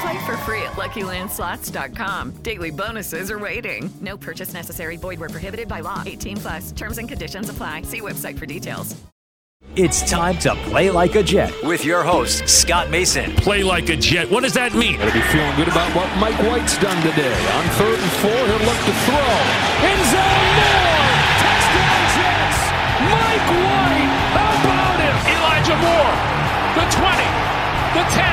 Play for free at LuckyLandSlots.com. Daily bonuses are waiting. No purchase necessary. Void where prohibited by law. 18 plus. Terms and conditions apply. See website for details. It's time to play like a Jet with your host, Scott Mason. Play like a Jet. What does that mean? Gotta be feeling good about what Mike White's done today. On third and four, he'll look to throw. End zone Moore! Touchdown Jets! Mike White! How about him? Elijah Moore! The 20, the 10,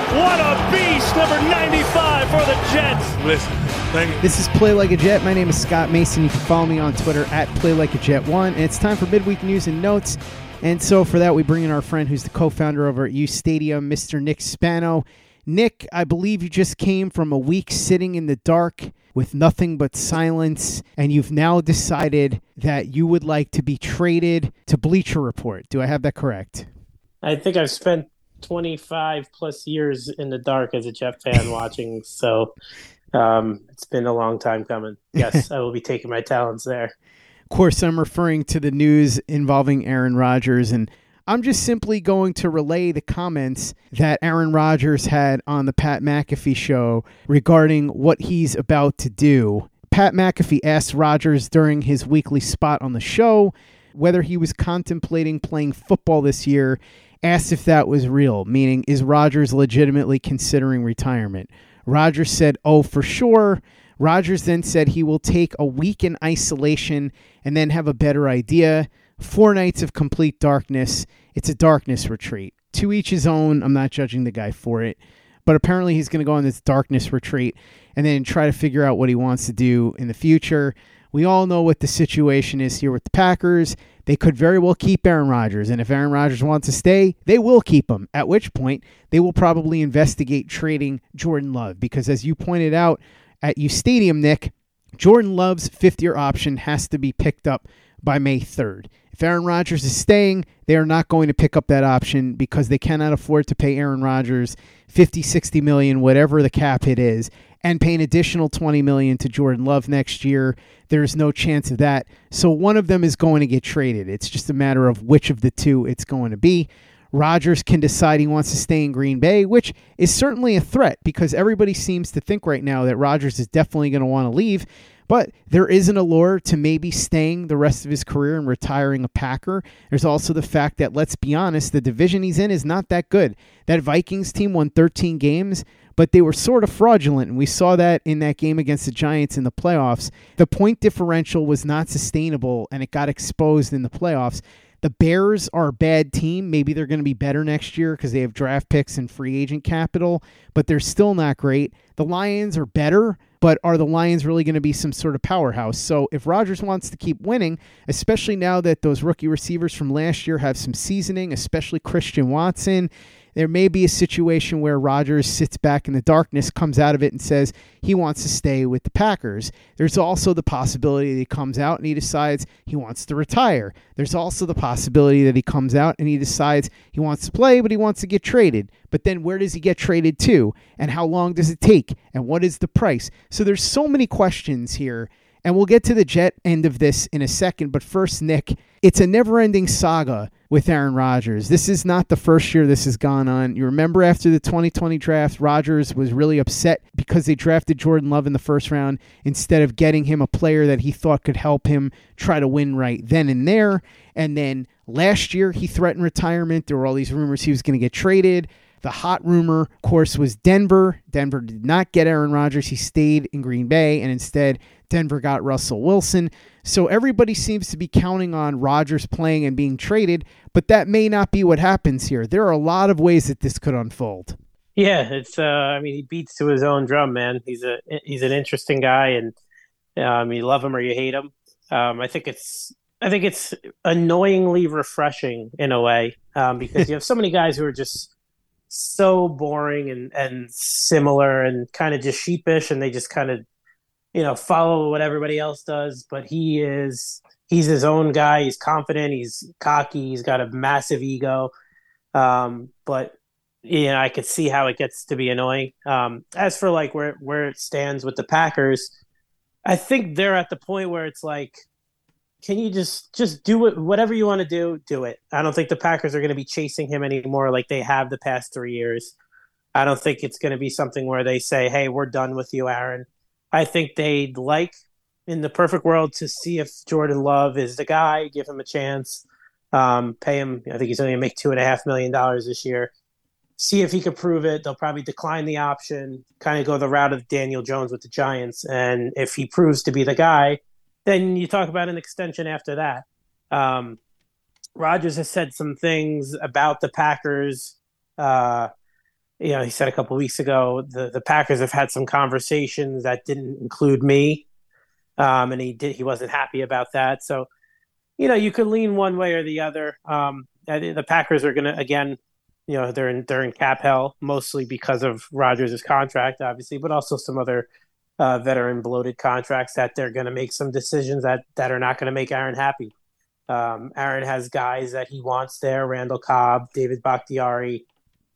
What a beast, number 95 for the Jets. Listen, thank you. This is Play Like a Jet. My name is Scott Mason. You can follow me on Twitter at Play Like a Jet One. And it's time for midweek news and notes. And so for that, we bring in our friend who's the co-founder over at U Stadium, Mr. Nick Spano. Nick, I believe you just came from a week sitting in the dark with nothing but silence, and you've now decided that you would like to be traded to Bleacher Report. Do I have that correct? I think I've spent 25 plus years in the dark as a Jets fan watching, so um, it's been a long time coming. Yes, I will be taking my talents there. Of course, I'm referring to the news involving Aaron Rodgers, and I'm just simply going to relay the comments that Aaron Rodgers had on the Pat McAfee show regarding what he's about to do. Pat McAfee asked Rodgers during his weekly spot on the show whether he was contemplating playing football this year, asked if that was real, meaning, is Rodgers legitimately considering retirement? Rodgers said, oh, for sure. Rodgers then said he will take a week in isolation and then have a better idea. Four nights of complete darkness. It's a darkness retreat. To each his own. I'm not judging the guy for it. But apparently he's going to go on this darkness retreat and then try to figure out what he wants to do in the future. We all know what the situation is here with the Packers. They could very well keep Aaron Rodgers. And if Aaron Rodgers wants to stay, they will keep him. At which point, they will probably investigate trading Jordan Love. Because as you pointed out at U Stadium, Nick, Jordan Love's fifth year option has to be picked up by May 3rd. If Aaron Rodgers is staying, they are not going to pick up that option because they cannot afford to pay Aaron Rodgers 50, 60 million, whatever the cap hit is, and pay an additional 20 million to Jordan Love next year. There's no chance of that. So one of them is going to get traded. It's just a matter of which of the two it's going to be. Rodgers can decide he wants to stay in Green Bay, which is certainly a threat because everybody seems to think right now that Rodgers is definitely going to want to leave. But there is an allure to maybe staying the rest of his career and retiring a Packer. There's also the fact that, let's be honest, the division he's in is not that good. That Vikings team won 13 games, but they were sort of fraudulent. And we saw that in that game against the Giants in the playoffs. The point differential was not sustainable and it got exposed in the playoffs. The Bears are a bad team. Maybe they're going to be better next year because they have draft picks and free agent capital, but they're still not great. The Lions are better, but are the Lions really going to be some sort of powerhouse? So if Rodgers wants to keep winning, especially now that those rookie receivers from last year have some seasoning, especially Christian Watson, there may be a situation where Rodgers sits back in the darkness, comes out of it, and says he wants to stay with the Packers. There's also the possibility that he comes out and he decides he wants to retire. There's also the possibility that he comes out and he decides he wants to play, but he wants to get traded. But then where does he get traded to? And how long does it take? And what is the price? So there's so many questions here. And we'll get to the Jet end of this in a second. But first, Nick, it's a never ending saga with Aaron Rodgers. This is not the first year this has gone on. You remember after the 2020 draft, Rodgers was really upset because they drafted Jordan Love in the first round instead of getting him a player that he thought could help him try to win right then and there. And then last year, he threatened retirement. There were all these rumors he was going to get traded. The hot rumor, of course, was Denver. Denver did not get Aaron Rodgers. He stayed in Green Bay, and instead, Denver got Russell Wilson. So everybody seems to be counting on Rodgers playing and being traded, but that may not be what happens here. There are a lot of ways that this could unfold. Yeah, it's. Uh, I mean, he beats to his own drum, man. He's a he's an interesting guy, and um, you love him or you hate him. Um, I think it's I think it's annoyingly refreshing in a way um, because you have so many guys who are just so boring and and similar and kind of just sheepish, and they just kind of you know follow what everybody else does. But he is he's his own guy. He's confident. He's cocky. He's got a massive ego. Um, but you know, I could see how it gets to be annoying. Um, as for like where where it stands with the Packers, I think they're at the point where it's like, can you just just do it? Whatever you want to do, do it. I don't think the Packers are going to be chasing him anymore like they have the past three years. I don't think it's going to be something where they say, "Hey, we're done with you, Aaron." I think they'd like, in the perfect world, to see if Jordan Love is the guy, give him a chance, um, pay him. I think he's only going to make two and a half million dollars this year see if he could prove it. They'll probably decline the option, kind of go the route of Daniel Jones with the Giants. And if he proves to be the guy, then you talk about an extension after that. Um, Rodgers has said some things about the Packers. Uh, you know, he said a couple weeks ago the, the Packers have had some conversations that didn't include me, um, and he did he wasn't happy about that. So, you know, you could lean one way or the other. Um, the Packers are going to again you know they're in they're in cap hell mostly because of Rodgers' contract, obviously, but also some other uh, veteran bloated contracts that they're going to make some decisions that that are not going to make Aaron happy. Um, Aaron has guys that he wants there: Randall Cobb, David Bakhtiari,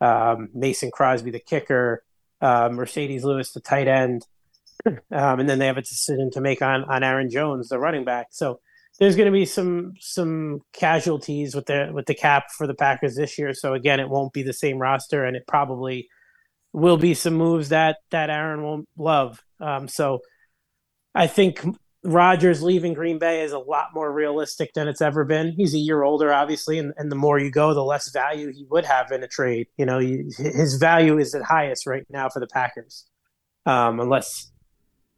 um, Mason Crosby, the kicker, uh, Marcedes Lewis, the tight end, um, and then they have a decision to make on on Aaron Jones, the running back. So there's going to be some some casualties with the with the cap for the Packers this year. So again, it won't be the same roster, and it probably will be some moves that that Aaron won't love. Um, so I think Rodgers leaving Green Bay is a lot more realistic than it's ever been. He's a year older, obviously, and, and the more you go, the less value he would have in a trade. You know, his value is at highest right now for the Packers, um, unless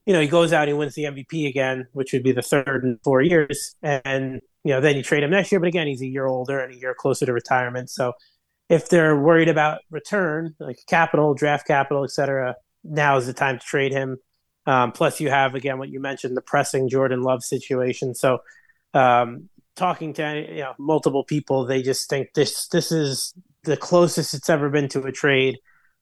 you know, he goes out, and he wins the MVP again, which would be the third in four years, and you know, then you trade him next year. But again, he's a year older and a year closer to retirement. So, if they're worried about return, like capital, draft capital, etc., now is the time to trade him. Um, plus, you have again what you mentioned, the pressing Jordan Love situation. So, um, talking to you know multiple people, they just think this this is the closest it's ever been to a trade,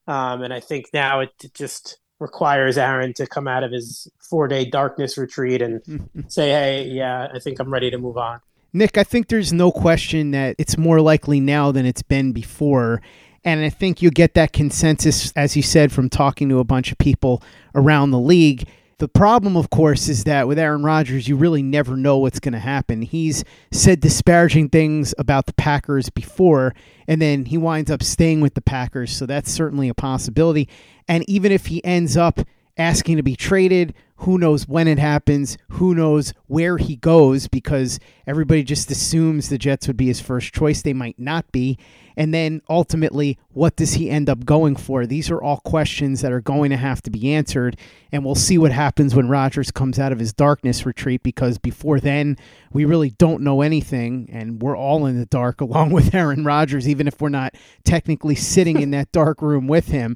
um, and I think now it just requires Aaron to come out of his four day darkness retreat and say, hey, yeah, I think I'm ready to move on. Nick, I think there's no question that it's more likely now than it's been before. And I think you get that consensus, as you said, from talking to a bunch of people around the league. The problem, of course, is that with Aaron Rodgers, you really never know what's going to happen. He's said disparaging things about the Packers before, and then he winds up staying with the Packers. So that's certainly a possibility. And even if he ends up asking to be traded, who knows when it happens? Who knows where he goes? Because everybody just assumes the Jets would be his first choice. They might not be. And then ultimately, what does he end up going for? These are all questions that are going to have to be answered. And we'll see what happens when Rodgers comes out of his darkness retreat because before then, we really don't know anything. And we're all in the dark along with Aaron Rodgers, even if we're not technically sitting in that dark room with him.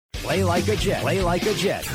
Play like a Jet. Play like a Jet.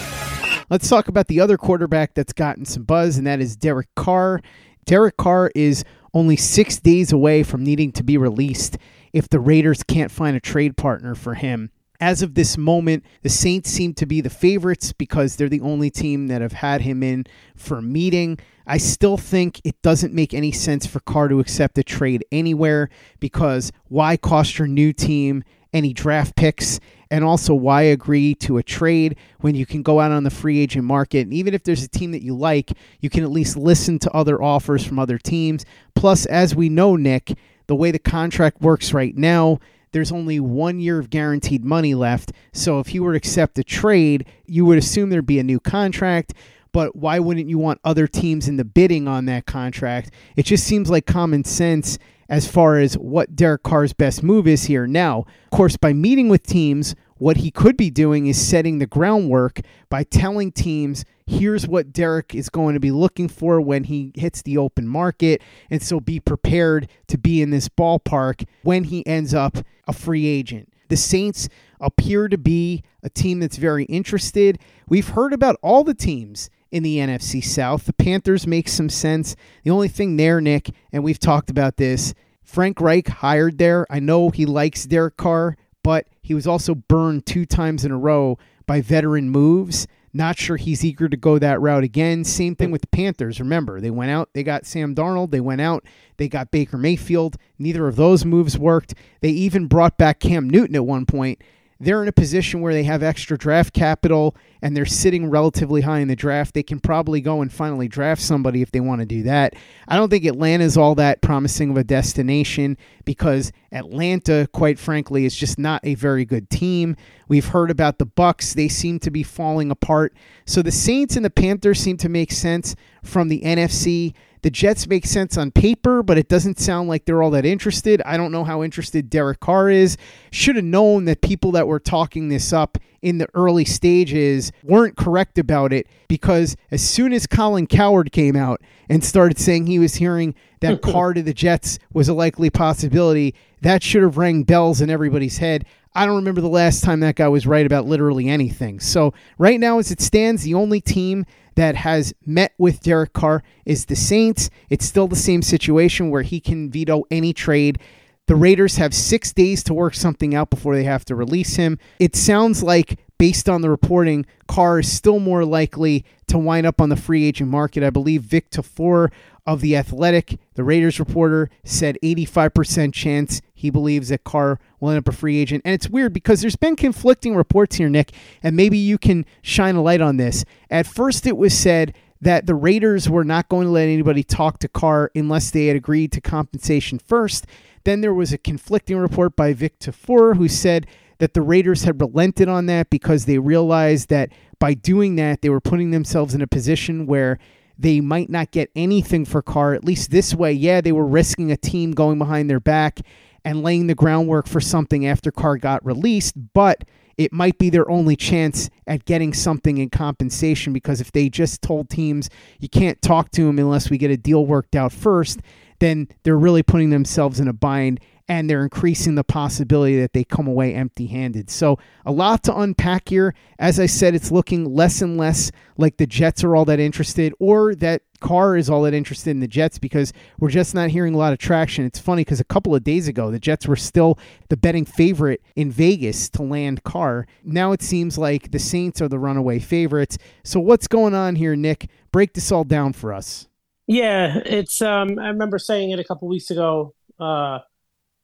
Let's talk about the other quarterback that's gotten some buzz, and that is Derek Carr. Derek Carr is only six days away from needing to be released if the Raiders can't find a trade partner for him. As of this moment, the Saints seem to be the favorites because they're the only team that have had him in for a meeting. I still think it doesn't make any sense for Carr to accept a trade anywhere because why cost your new team any draft picks? And also, why agree to a trade when you can go out on the free agent market? And even if there's a team that you like, you can at least listen to other offers from other teams. Plus, as we know, Nick, the way the contract works right now, there's only one year of guaranteed money left. So if you were to accept a trade, you would assume there'd be a new contract. But why wouldn't you want other teams in the bidding on that contract? It just seems like common sense as far as what Derek Carr's best move is here. Now, of course, by meeting with teams, what he could be doing is setting the groundwork by telling teams, here's what Derek is going to be looking for when he hits the open market. And so be prepared to be in this ballpark when he ends up a free agent. The Saints appear to be a team that's very interested. We've heard about all the teams in the NFC South. The Panthers make some sense. The only thing there, Nick, and we've talked about this, Frank Reich hired there. I know he likes Derek Carr, but he was also burned two times in a row by veteran moves. Not sure he's eager to go that route again. Same thing with the Panthers. Remember, they went out, they got Sam Darnold, they went out, they got Baker Mayfield. Neither of those moves worked. They even brought back Cam Newton at one point they're in a position where they have extra draft capital and they're sitting relatively high in the draft. They can probably go and finally draft somebody if they want to do that. I don't think Atlanta's all that promising of a destination because Atlanta, quite frankly, is just not a very good team. We've heard about the Bucs; they seem to be falling apart. So the Saints and the Panthers seem to make sense from the NFC. The Jets make sense on paper, but it doesn't sound like they're all that interested. I don't know how interested Derek Carr is. Should have known that people that were talking this up in the early stages weren't correct about it because as soon as Colin Cowherd came out and started saying he was hearing that Carr to the Jets was a likely possibility, that should have rang bells in everybody's head. I don't remember the last time that guy was right about literally anything. So, right now, as it stands, the only team that has met with Derek Carr is the Saints. It's still the same situation where he can veto any trade. The Raiders have six days to work something out before they have to release him. It sounds like, based on the reporting, Carr is still more likely to wind up on the free agent market. I believe Vic Tafur of The Athletic, the Raiders reporter, said 85% chance he believes that Carr will end up a free agent. And it's weird because there's been conflicting reports here, Nick, and maybe you can shine a light on this. At first, it was said that the Raiders were not going to let anybody talk to Carr unless they had agreed to compensation first. Then there was a conflicting report by Vic Tafur who said that the Raiders had relented on that because they realized that by doing that, they were putting themselves in a position where they might not get anything for Carr. At least this way, yeah, they were risking a team going behind their back and laying the groundwork for something after Carr got released, but it might be their only chance at getting something in compensation because if they just told teams you can't talk to him unless we get a deal worked out first, then they're really putting themselves in a bind and they're increasing the possibility that they come away empty handed. So, a lot to unpack here. As I said, it's looking less and less like the Jets are all that interested or that Carr is all that interested in the Jets because we're just not hearing a lot of traction. It's funny because a couple of days ago, the Jets were still the betting favorite in Vegas to land Carr. Now it seems like the Saints are the runaway favorites. So, what's going on here, Nick? Break this all down for us. Yeah, it's. Um, I remember saying it a couple weeks ago uh,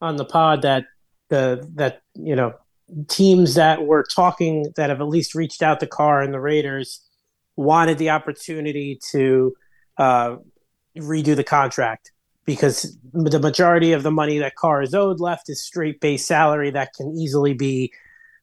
on the pod that the that you know teams that were talking that have at least reached out to Carr and the Raiders wanted the opportunity to uh, redo the contract because the majority of the money that Carr is owed left is straight base salary that can easily be,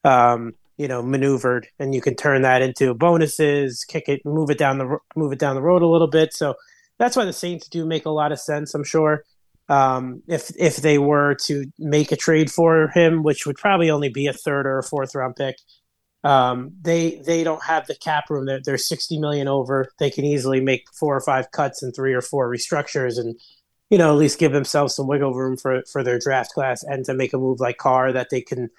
um, you know, maneuvered, and you can turn that into bonuses, kick it, move it down the move it down the road a little bit. So that's why the Saints do make a lot of sense. I'm sure um, if if they were to make a trade for him, which would probably only be a third or a fourth round pick. Um, they they don't have the cap room. They're, they're 60 million over. They can easily make four or five cuts and three or four restructures, and you know at least give themselves some wiggle room for for their draft class and to make a move like Carr that they can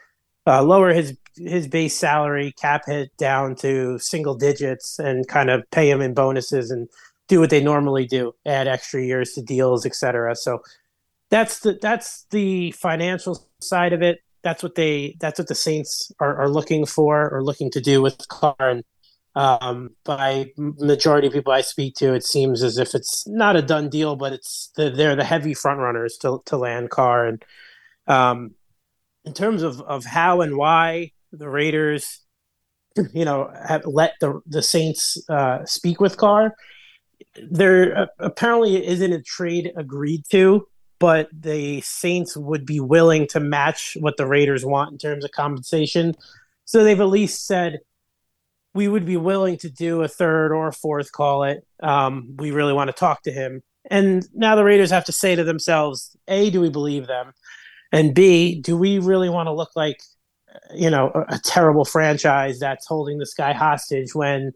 uh, lower his his base salary cap hit down to single digits and kind of pay him in bonuses and do what they normally do, add extra years to deals, etc. So that's the that's the financial side of it that's what they that's what the Saints are, are looking for or looking to do with Carr. And um, by majority of people I speak to, it seems as if it's not a done deal, but it's the, they're the heavy front runners to to land Carr. And um, in terms of of how and why the Raiders, you know, have let the the Saints uh, speak with Carr, there uh, apparently isn't a trade agreed to but the Saints would be willing to match what the Raiders want in terms of compensation. So they've at least said we would be willing to do a third or a fourth call it. Um, we really want to talk to him. And now the Raiders have to say to themselves, A, do we believe them? And B, do we really want to look like, you know, a, a terrible franchise that's holding this guy hostage when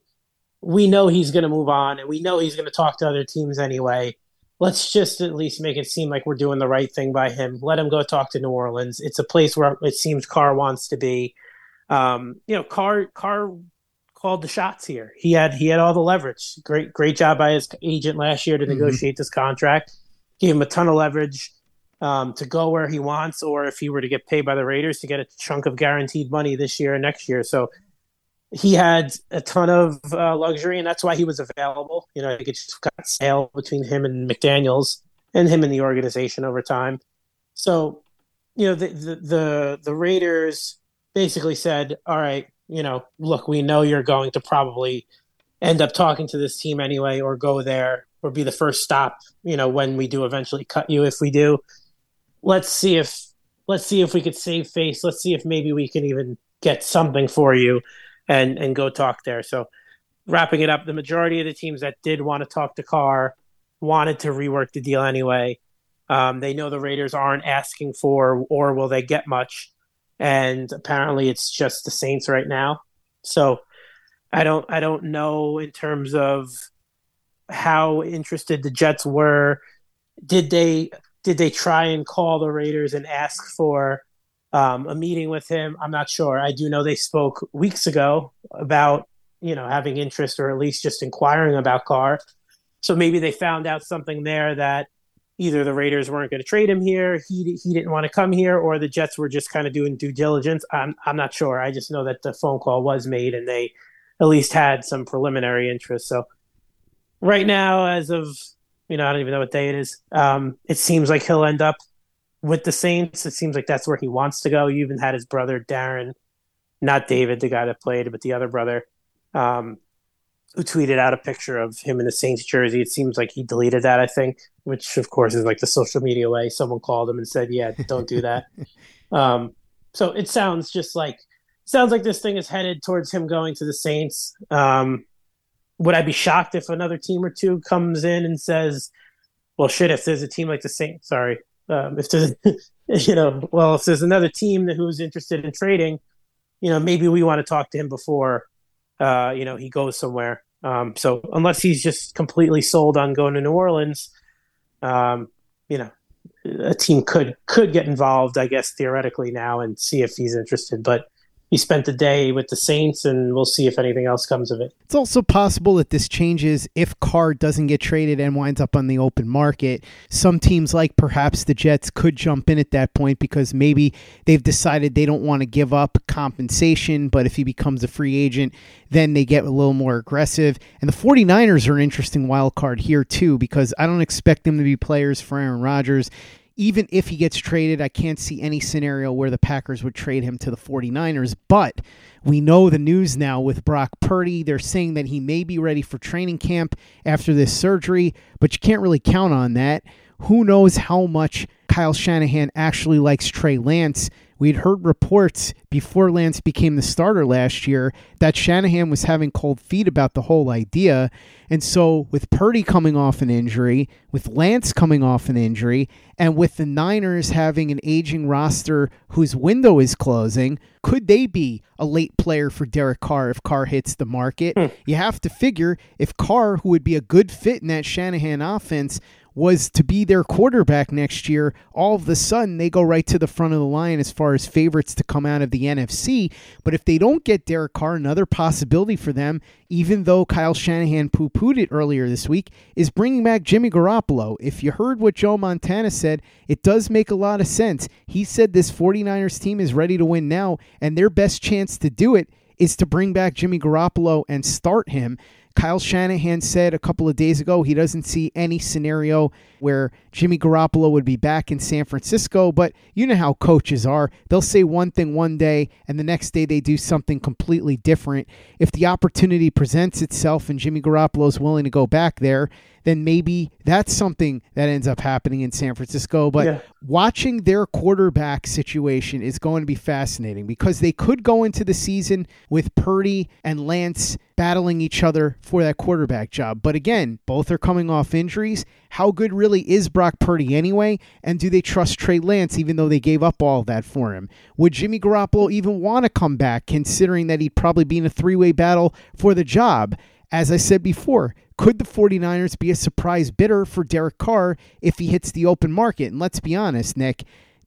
we know he's going to move on and we know he's going to talk to other teams anyway? let's just at least make it seem like we're doing the right thing by him. Let him go talk to New Orleans. It's a place where it seems Carr wants to be. Um, you know, Carr Carr called the shots here. He had he had all the leverage. Great great job by his agent last year to mm-hmm. negotiate this contract. Gave him a ton of leverage um, to go where he wants, or if he were to get paid by the Raiders to get a chunk of guaranteed money this year and next year. So he had a ton of uh, luxury, and that's why he was available. You know, he just got sale between him and McDaniels, and him and the organization over time. So, you know, the, the the the, Raiders basically said, "All right, you know, look, we know you're going to probably end up talking to this team anyway, or go there, or be the first stop. You know, when we do eventually cut you, if we do, let's see if let's see if we could save face. Let's see if maybe we can even get something for you." And and go talk there. So wrapping it up, the majority of the teams that did want to talk to Carr wanted to rework the deal anyway. Um, they know the Raiders aren't asking for or will they get much, and apparently it's just the Saints right now. So I don't I don't know in terms of how interested the Jets were. Did they did they try and call the Raiders and ask for um, a meeting with him. I'm not sure. I do know they spoke weeks ago about you know having interest or at least just inquiring about Carr. So maybe they found out something there that either the Raiders weren't going to trade him here, he he didn't want to come here, or the Jets were just kind of doing due diligence. I'm I'm not sure. I just know that the phone call was made and they at least had some preliminary interest. So right now, as of you know, I don't even know what day it is. Um, it seems like he'll end up with the Saints, it seems like that's where he wants to go. You even had his brother Darren, not David, the guy that played, but the other brother, um, who tweeted out a picture of him in the Saints jersey. It seems like he deleted that, I think, which of course is like the social media way. Someone called him and said, "Yeah, don't do that." um, so it sounds just like sounds like this thing is headed towards him going to the Saints. Um, would I be shocked if another team or two comes in and says, "Well, shit, if there's a team like the Saints, sorry, um, if there's, you know, well, if there's another team that who's interested in trading, you know, maybe we want to talk to him before, uh, you know, he goes somewhere. Um, so unless he's just completely sold on going to New Orleans, um, you know, a team could could get involved, I guess theoretically now, and see if he's interested. But he spent the day with the Saints, and we'll see if anything else comes of it. It's also possible that this changes if Carr doesn't get traded and winds up on the open market. Some teams, like perhaps the Jets, could jump in at that point because maybe they've decided they don't want to give up compensation, but if he becomes a free agent, then they get a little more aggressive. And the 49ers are an interesting wild card here, too, because I don't expect them to be players for Aaron Rodgers even if he gets traded, I can't see any scenario where the Packers would trade him to the 49ers. But we know the news now with Brock Purdy. They're saying that he may be ready for training camp after this surgery, but you can't really count on that. Who knows how much Kyle Shanahan actually likes Trey Lance? We'd heard reports before Lance became the starter last year that Shanahan was having cold feet about the whole idea. And so, with Purdy coming off an injury, with Lance coming off an injury, and with the Niners having an aging roster whose window is closing, could they be a late player for Derek Carr if Carr hits the market? Hmm. You have to figure if Carr, who would be a good fit in that Shanahan offense, was to be their quarterback next year, all of a sudden they go right to the front of the line as far as favorites to come out of the NFC. But if they don't get Derek Carr, another possibility for them, even though Kyle Shanahan poo pooed it earlier this week, is bringing back Jimmy Garoppolo. If you heard what Joe Montana said, it does make a lot of sense. He said this 49ers team is ready to win now, and their best chance to do it is to bring back Jimmy Garoppolo and start him. Kyle Shanahan said a couple of days ago he doesn't see any scenario where Jimmy Garoppolo would be back in San Francisco, but you know how coaches are. They'll say one thing one day and the next day they do something completely different. If the opportunity presents itself and Jimmy Garoppolo is willing to go back there, then maybe that's something that ends up happening in San Francisco. But yeah. watching their quarterback situation is going to be fascinating because they could go into the season with Purdy and Lance battling each other for that quarterback job. But again, both are coming off injuries. How good really is Brock Purdy anyway? And do they trust Trey Lance even though they gave up all that for him? Would Jimmy Garoppolo even want to come back considering that he'd probably be in a three way battle for the job? As I said before, could the 49ers be a surprise bidder for Derek Carr if he hits the open market? And let's be honest, Nick,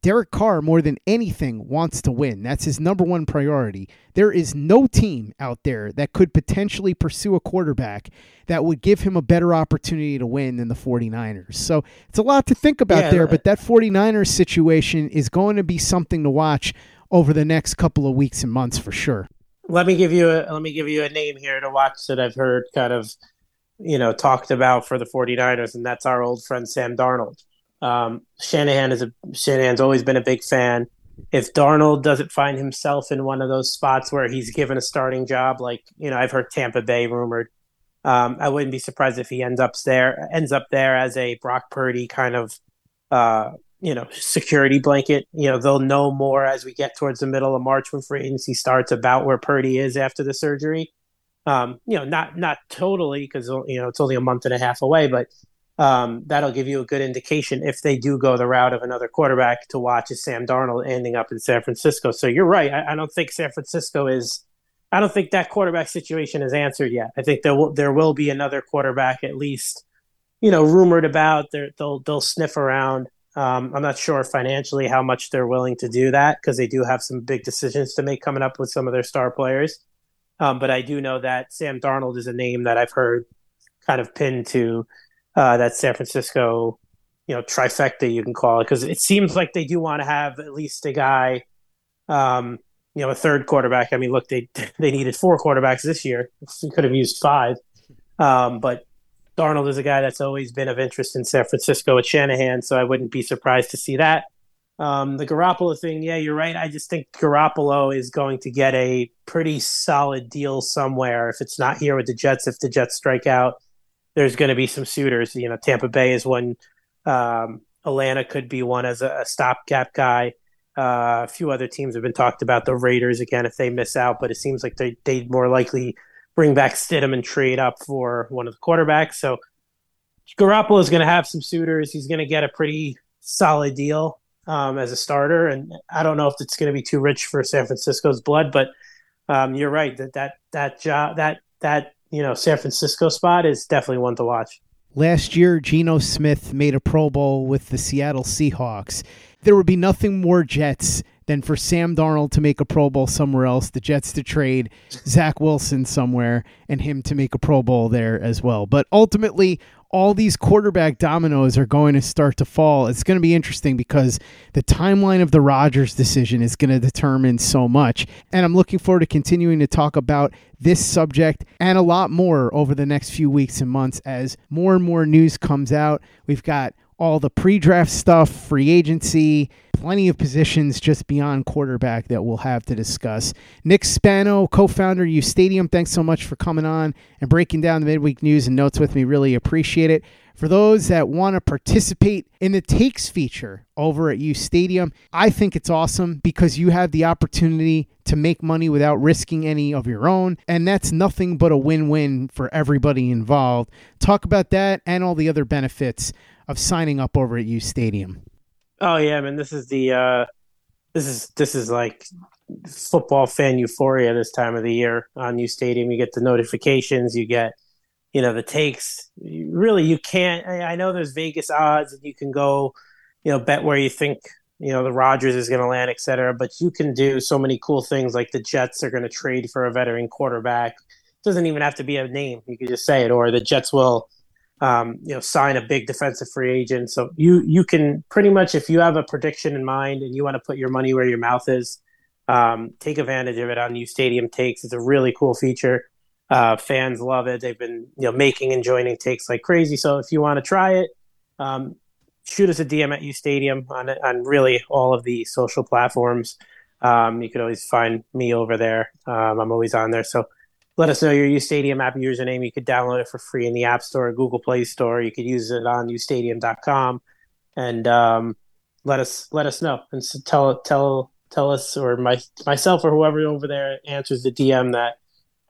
Derek Carr, more than anything, wants to win. That's his number one priority. There is no team out there that could potentially pursue a quarterback that would give him a better opportunity to win than the 49ers. So it's a lot to think about yeah, there, uh, but that 49ers situation is going to be something to watch over the next couple of weeks and months for sure. Let me give you a let me give you a name here to watch that I've heard kind of you know, talked about for the 49ers, and that's our old friend Sam Darnold. Um, Shanahan is a Shanahan's always been a big fan. If Darnold doesn't find himself in one of those spots where he's given a starting job, like you know, I've heard Tampa Bay rumored, um, I wouldn't be surprised if he ends up there ends up there as a Brock Purdy kind of uh, you know security blanket. You know, they'll know more as we get towards the middle of March when free agency starts about where Purdy is after the surgery. Um, you know, not not totally because you know it's only a month and a half away, but um, that'll give you a good indication if they do go the route of another quarterback to watch is Sam Darnold ending up in San Francisco. So you're right. I, I don't think San Francisco is. I don't think that quarterback situation is answered yet. I think there will there will be another quarterback at least, you know, rumored about. they they'll they'll sniff around. Um, I'm not sure financially how much they're willing to do that because they do have some big decisions to make coming up with some of their star players. Um, but I do know that Sam Darnold is a name that I've heard kind of pinned to uh, that San Francisco, you know, trifecta you can call it because it seems like they do want to have at least a guy, um, you know, a third quarterback. I mean, look, they they needed four quarterbacks this year. They could have used five, um, but Darnold is a guy that's always been of interest in San Francisco at Shanahan, so I wouldn't be surprised to see that. Um, the Garoppolo thing, yeah, you're right. I just think Garoppolo is going to get a pretty solid deal somewhere. If it's not here with the Jets, if the Jets strike out, there's going to be some suitors. You know, Tampa Bay is one. Um, Atlanta could be one as a, a stopgap guy. Uh, a few other teams have been talked about. The Raiders again, if they miss out, but it seems like they they more likely bring back Stidham and trade up for one of the quarterbacks. So Garoppolo is going to have some suitors. He's going to get a pretty solid deal um, as a starter. And I don't know if it's going to be too rich for San Francisco's blood, but um, you're right that that that job that that you know San Francisco spot is definitely one to watch. Last year, Geno Smith made a Pro Bowl with the Seattle Seahawks. There would be nothing more Jets than for Sam Darnold to make a Pro Bowl somewhere else, the Jets to trade Zach Wilson somewhere, and him to make a Pro Bowl there as well. But ultimately, all these quarterback dominoes are going to start to fall. It's going to be interesting because the timeline of the Rodgers decision is going to determine so much. And I'm looking forward to continuing to talk about this subject and a lot more over the next few weeks and months as more and more news comes out. We've got all the pre draft stuff, free agency, plenty of positions just beyond quarterback that we'll have to discuss. Nick Spano, co founder of U Stadium, thanks so much for coming on and breaking down the midweek news and notes with me. Really appreciate it. For those that want to participate in the takes feature over at U Stadium, I think it's awesome because you have the opportunity to make money without risking any of your own. And that's nothing but a win win for everybody involved. Talk about that and all the other benefits of signing up over at U Stadium. Oh yeah, man. This is the uh, this is this is like football fan euphoria this time of the year on U Stadium. You get the notifications, you get you know the takes. Really, you can't. I, I know there's Vegas odds, and you can go, you know, bet where you think you know the Rodgers is going to land, et cetera. But you can do so many cool things, like the Jets are going to trade for a veteran quarterback. It doesn't even have to be a name; you can just say it, or the Jets will um, you know, sign a big defensive free agent. So you you can pretty much, if you have a prediction in mind and you want to put your money where your mouth is, um, take advantage of it on U Stadium Takes. It's a really cool feature. Uh, fans love it. They've been you know making and joining takes like crazy. So if you want to try it, um, shoot us a DM at U Stadium on on really all of the social platforms. Um, you can always find me over there. Um, I'm always on there. So let us know your U Stadium app username. You could download it for free in the App Store, Google Play Store. You could use it on ustadium.com, and um, let us let us know and so tell tell tell us or my myself or whoever over there answers the DM that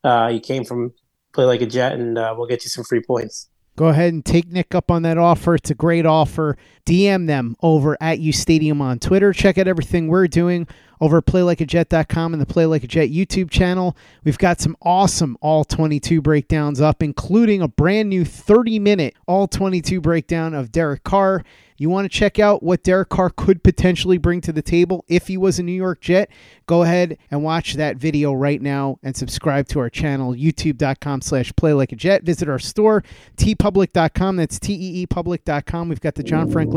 uh, you came from Play Like a Jet, and uh, we'll get you some free points. Go ahead and take Nick up on that offer. It's a great offer. DM them over at U Stadium on Twitter. Check out everything we're doing over at playlikeajet.com and the Play Like a Jet YouTube channel. We've got some awesome all 22 breakdowns up, including a brand new 30 minute all 22 breakdown of Derek Carr. You want to check out what Derek Carr could potentially bring to the table if he was a New York Jet? Go ahead and watch that video right now and subscribe to our channel, youtube.com slash play like a jet. Visit our store, teepublic.com. That's T-E-E public.com. We've got the John Franklin